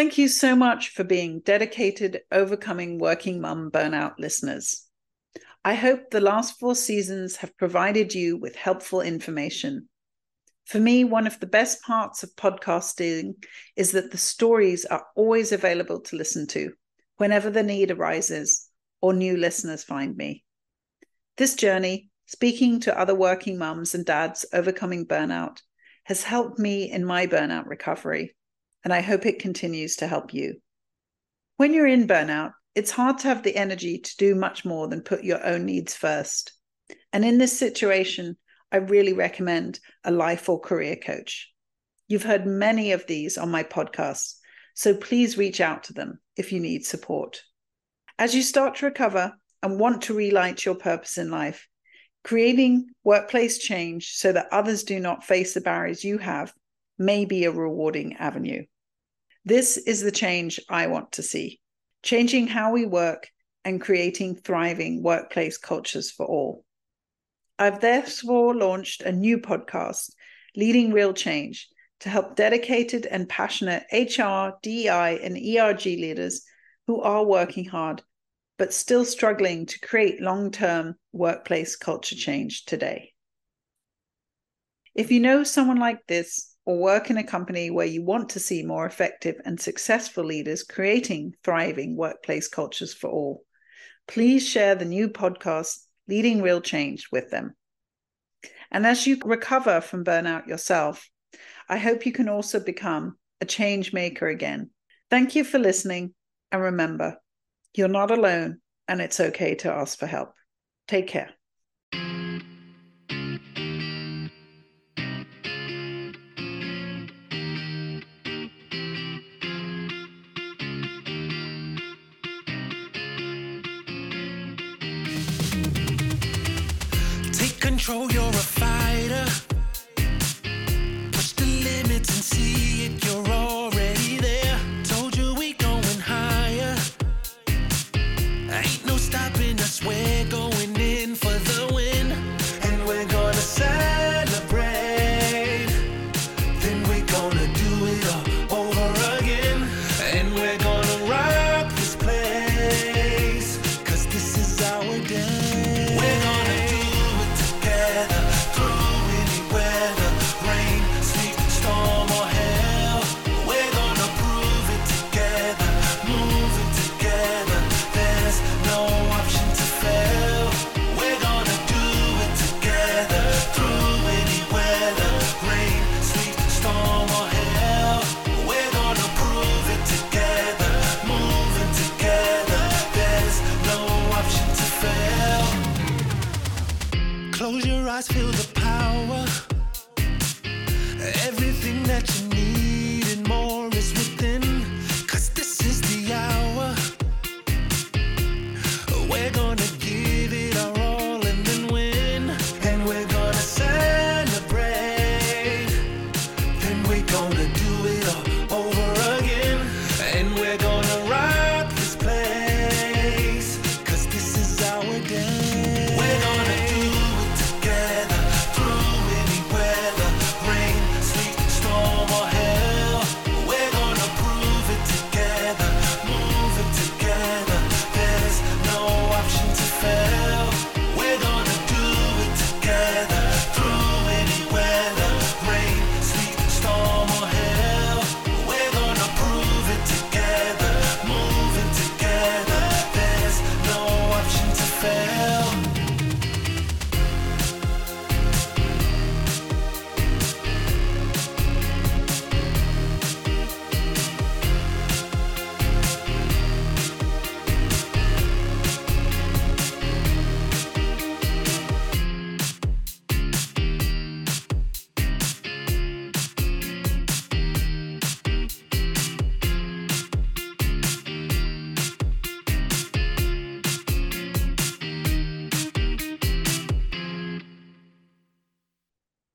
Thank you so much for being dedicated, overcoming working mum burnout listeners. I hope the last four seasons have provided you with helpful information. For me, one of the best parts of podcasting is that the stories are always available to listen to whenever the need arises or new listeners find me. This journey, speaking to other working mums and dads overcoming burnout, has helped me in my burnout recovery, and I hope it continues to help you. When you're in burnout, it's hard to have the energy to do much more than put your own needs first. And in this situation, I really recommend a life or career coach. You've heard many of these on my podcast, so please reach out to them if you need support. As you start to recover and want to relight your purpose in life, creating workplace change so that others do not face the barriers you have may be a rewarding avenue. This is the change I want to see changing how we work and creating thriving workplace cultures for all. I've therefore launched a new podcast, Leading Real Change, to help dedicated and passionate HR, DEI, and ERG leaders who are working hard but still struggling to create long term workplace culture change today. If you know someone like this, or work in a company where you want to see more effective and successful leaders creating thriving workplace cultures for all, please share the new podcast, Leading Real Change, with them. And as you recover from burnout yourself, I hope you can also become a change maker again. Thank you for listening. And remember, you're not alone, and it's okay to ask for help. Take care. Control, you're a Close your eyes, feel the power. Everything that you need and more is within. Cause this is the hour. We're gonna